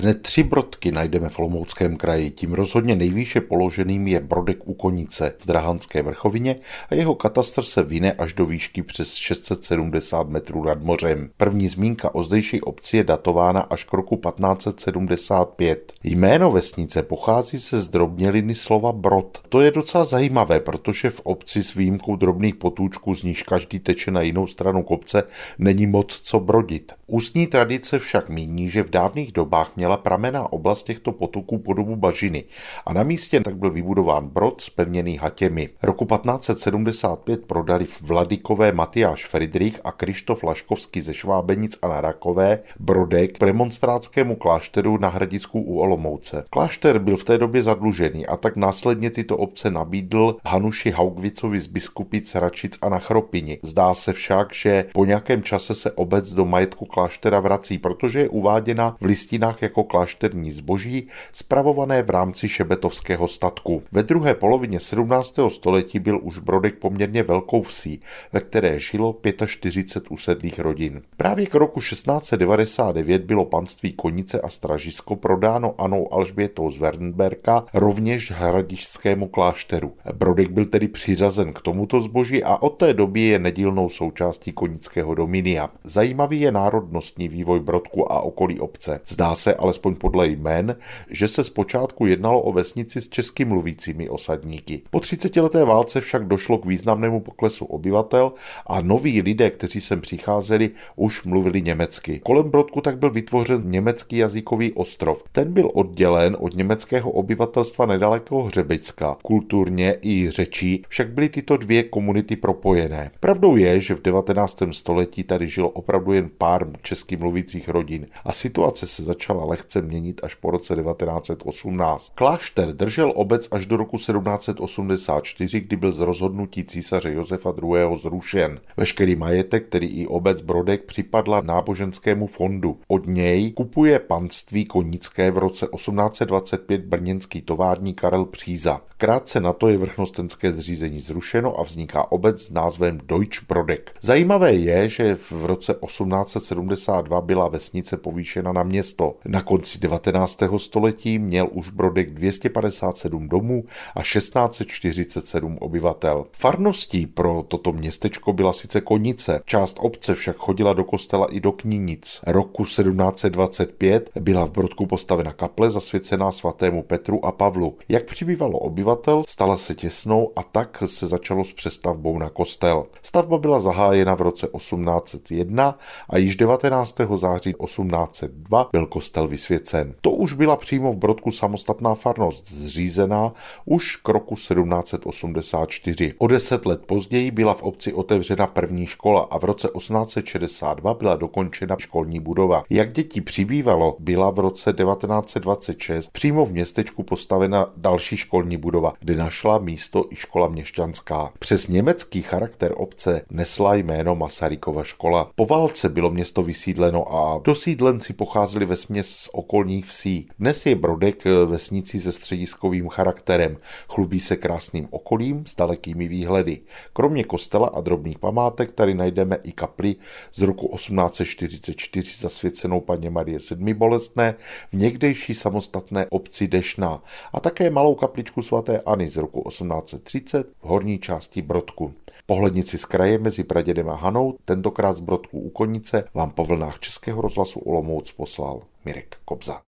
Hned tři brodky najdeme v Olomouckém kraji. Tím rozhodně nejvýše položeným je Brodek u Konice v Drahanské vrchovině a jeho katastr se vyne až do výšky přes 670 metrů nad mořem. První zmínka o zdejší obci je datována až k roku 1575. Jméno vesnice pochází se zdrobněliny slova brod. To je docela zajímavé, protože v obci s výjimkou drobných potůčků, z níž každý teče na jinou stranu kopce, není moc co brodit. Ústní tradice však míní, že v dávných dobách měla pramená oblast těchto potoků podobu bažiny a na místě tak byl vybudován brod spevněný hatěmi. Roku 1575 prodali Vladikové Matyáš Friedrich a Krištof Laškovský ze Švábenic a Narakové brodek premonstrátskému klášteru na Hradicku u Olomouce. Klášter byl v té době zadlužený a tak následně tyto obce nabídl Hanuši Haugvicovi z Biskupic, Račic a na Chropini. Zdá se však, že po nějakém čase se obec do majetku kláštera vrací, protože je uváděna v listinách jako klášterní zboží, spravované v rámci šebetovského statku. Ve druhé polovině 17. století byl už Brodek poměrně velkou vsí, ve které žilo 45 usedlých rodin. Právě k roku 1699 bylo panství Konice a Stražisko prodáno Anou Alžbětou z Wernberka rovněž hradišskému klášteru. Brodek byl tedy přiřazen k tomuto zboží a od té doby je nedílnou součástí konického dominia. Zajímavý je národnostní vývoj Brodku a okolí obce. Zdá se alespoň podle jmén, že se zpočátku jednalo o vesnici s česky mluvícími osadníky. Po 30 leté válce však došlo k významnému poklesu obyvatel a noví lidé, kteří sem přicházeli, už mluvili německy. Kolem Brodku tak byl vytvořen německý jazykový ostrov. Ten byl oddělen od německého obyvatelstva nedalekého Hřebicka. Kulturně i řečí však byly tyto dvě komunity propojené. Pravdou je, že v 19. století tady žilo opravdu jen pár česky mluvících rodin a situace se začala lehce měnit až po roce 1918. Klášter držel obec až do roku 1784, kdy byl z rozhodnutí císaře Josefa II. zrušen. Veškerý majetek, který i obec Brodek připadla náboženskému fondu. Od něj kupuje panství Konické v roce 1825 brněnský továrník Karel Příza. Krátce na to je vrchnostenské zřízení zrušeno a vzniká obec s názvem Deutsch Brodek. Zajímavé je, že v roce 1872 byla vesnice povýšena na město. Na konci 19. století měl už Brodek 257 domů a 1647 obyvatel. Farností pro toto městečko byla sice Konice, část obce však chodila do kostela i do Knínic. Roku 1725 byla v Brodku postavena kaple zasvěcená svatému Petru a Pavlu. Jak přibývalo obyvatel, stala se těsnou a tak se začalo s přestavbou na kostel. Stavba byla zahájena v roce 1801 a již 19. září 1802 byl kostel vysvěcen. To už byla přímo v Brodku samostatná farnost zřízená už k roku 1784. O deset let později byla v obci otevřena první škola a v roce 1862 byla dokončena školní budova. Jak dětí přibývalo, byla v roce 1926 přímo v městečku postavena další školní budova, kde našla místo i škola měšťanská. Přes německý charakter obce nesla jméno Masarykova škola. Po válce bylo město vysídleno a dosídlenci pocházeli ve směs z okolních vsí. Dnes je Brodek vesnicí se střediskovým charakterem. Chlubí se krásným okolím s dalekými výhledy. Kromě kostela a drobných památek tady najdeme i kapli z roku 1844 zasvěcenou paně Marie Sedmi Bolestné v někdejší samostatné obci Dešná a také malou kapličku svaté Ani z roku 1830 v horní části Brodku. Pohlednici z kraje mezi Pradědem a Hanou, tentokrát z Brodku u Konice, vám po vlnách Českého rozhlasu Olomouc poslal Mirek Kobza.